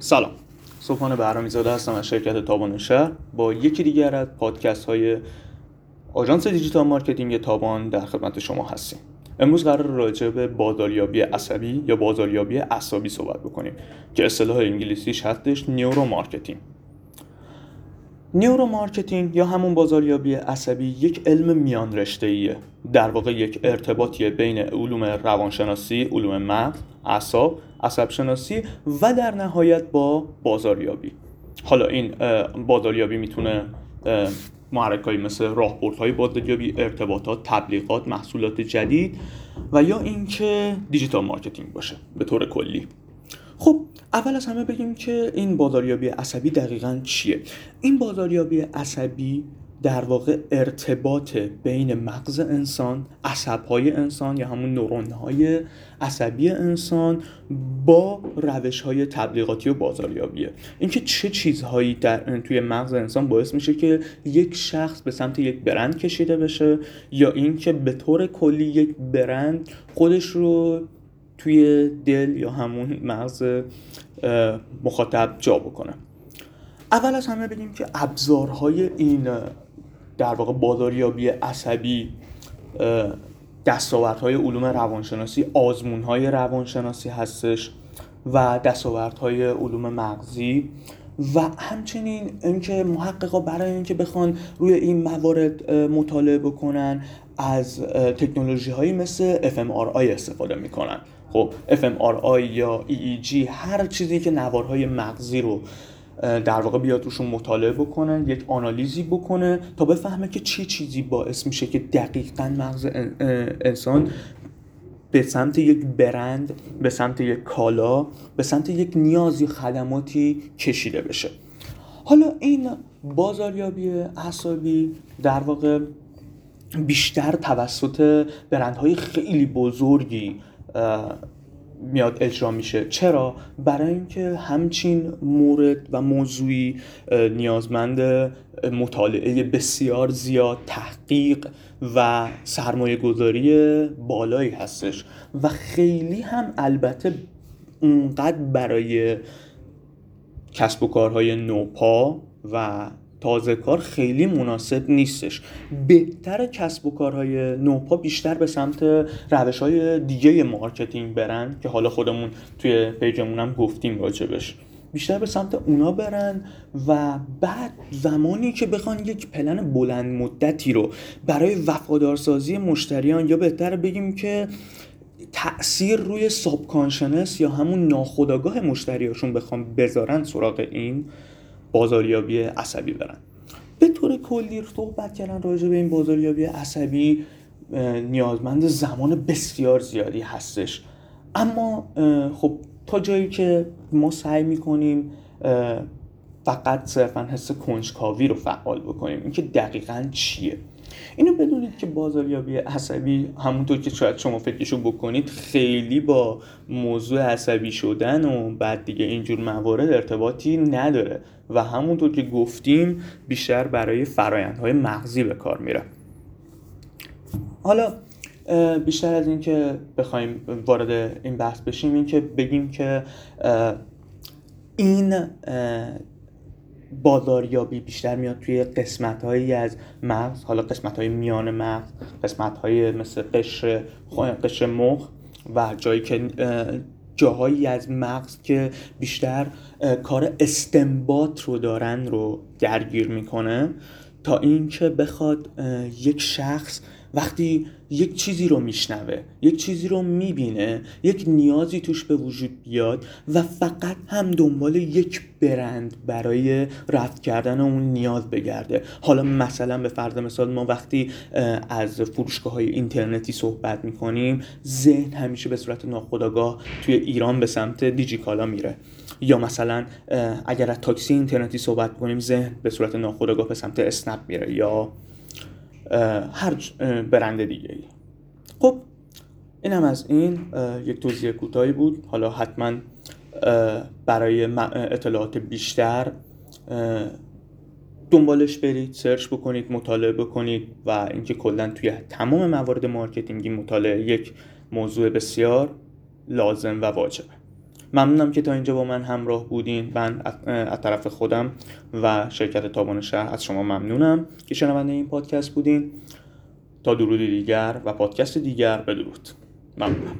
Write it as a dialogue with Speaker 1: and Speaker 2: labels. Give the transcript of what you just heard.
Speaker 1: سلام. سمانه بهرامی هستم از شرکت تابان شهر. با یکی دیگر از پادکست های آژانس digital marketing تابان در خدمت شما هستیم. امروز قرار راجع به بازاریابی عصبی یا بازاریابی عصبی صحبت بکنیم که اصطلاح انگلیسیش هستش neuromarketing neuromarketing یا همون بازاریابی عصبی یک علم میان رشته ایه در واقع یک ارتباطی بین علوم روانشناسی، علوم مغز، اعصاب، عصب شناسی و در نهایت با بازاریابی. حالا این بازاریابی می‌تونه محرکایی مثل راهبردهای بازاریابی ارتباطات تبلیغات محصولات جدید و یا اینکه digital marketing باشه به طور کلی. خب اول از همه بگیم که این بازاریابی عصبی دقیقا چیه؟ این بازاریابی عصبی در واقع ارتباط بین مغز انسان عصبهای انسان یا همون نورونهای عصبی انسان با روش های تبلیغاتی و بازاریابیه اینکه چه چیزهایی در توی مغز انسان باعث میشه که یک شخص به سمت یک برند کشیده بشه یا اینکه به طور کلی یک برند خودش رو توی دل یا همون مغز مخاطب جا بکنه. اول از همه بگیم که ابزارهای این در واقع بازاریابی عصبی دستاوردهای علوم روانشناسی آزمونهای روانشناسی هستش و دستاوردهای علوم مغزی و همچنین اینکه محققا برای اینکه بخوان روی این موارد مطالعه بکنن از تکنولوژی هایی مثل fMRI استفاده می‌کنن. خب fMRI یا EEG هر چیزی که نوارهای مغزی رو در واقع بیاد روشون مطالعه بکنه یک آنالیزی بکنه تا بفهمه که چه چیزی باعث میشه که دقیقا مغز انسان به سمت یک برند به سمت یک کالا به سمت یک نیازی خدماتی کشیده بشه. حالا این بازاریابی اعصابی در واقع بیشتر توسط برندهای خیلی بزرگی میاد اجرا میشه. چرا؟ برای اینکه همچین مورد و موضوعی نیازمند مطالعه بسیار زیاد تحقیق و سرمایه گذاری بالایی هستش. و خیلی هم البته اونقدر برای کسب و کارهای نوپا و تازه کار خیلی مناسب نیستش. بهتر کسب و کارهای نوپا بیشتر به سمت روش های دیگه marketing برن که حالا خودمون توی page مون هم گفتیم راجبش. بیشتر به سمت اونا برن و بعد زمانی که بخوان یک پلن بلند مدتی رو برای وفادارسازی مشتریان یا بهتر بگیم که تاثیر روی ساب یا همون ناخودآگاه مشتریاشون بخوام بذارن سراغ این بازاریابی عصبی برن به طور کلی صحبت کردن راجع به این بازاریابی عصبی نیازمند زمان بسیار زیادی هستش. اما خب تا جایی که ما سعی می‌کنیم فقط صرفا حس کنجکاوی رو فعال بکنیم اینکه دقیقا چیه؟ اینو بدونید که بازاریابی عصبی همونطور که شاید شما فکرشو بکنید خیلی با موضوع عصبی شدن و بعد دیگه اینجور موارد ارتباطی نداره. و همونطور که گفتیم بیشتر برای فرایندهای مغزی به کار میره. حالا بیشتر از این که بخوایم وارد این بحث بشیم این که بگیم که این بازاریابی بیشتر میاد توی قسمت هایی از مغز حالا قسمت های میان مغز قسمت های مثل قشر قشر مخ و جایی که جاهایی از مغز که بیشتر کار استنباط رو دارن رو درگیر می‌کنه. تا اینکه بخواد یک شخص وقتی یک چیزی رو میشنوه یک چیزی رو می‌بینه یک نیازی توش به وجود بیاد و فقط هم دنبال یک برند برای رفت کردن اون نیاز بگرده. حالا مثلا به فرض مثال ما وقتی از فروشگاه های اینترنتی صحبت می‌کنیم ذهن همیشه به صورت ناخودآگاه توی ایران به سمت دیجیکالا میره. یا مثلا اگر از تاکسی اینترنتی صحبت کنیم ذهن به صورت ناخودآگاه به سمت اسنپ میره یا هر برند دیگه خب این از این یک توضیح کوتاهی بود. حالا حتما برای اطلاعات بیشتر دنبالش برید search بکنید مطالعه بکنید و اینکه کلا توی تمام موارد marketing ی مطالعه یک موضوع بسیار لازم و واجبه. ممنونم که تا اینجا با من همراه بودین. من از طرف خودم و شرکت تابان شهر از شما ممنونم که شنونده این پادکست بودین. تا درود دیگر و پادکست دیگر بدرود. ممنونم.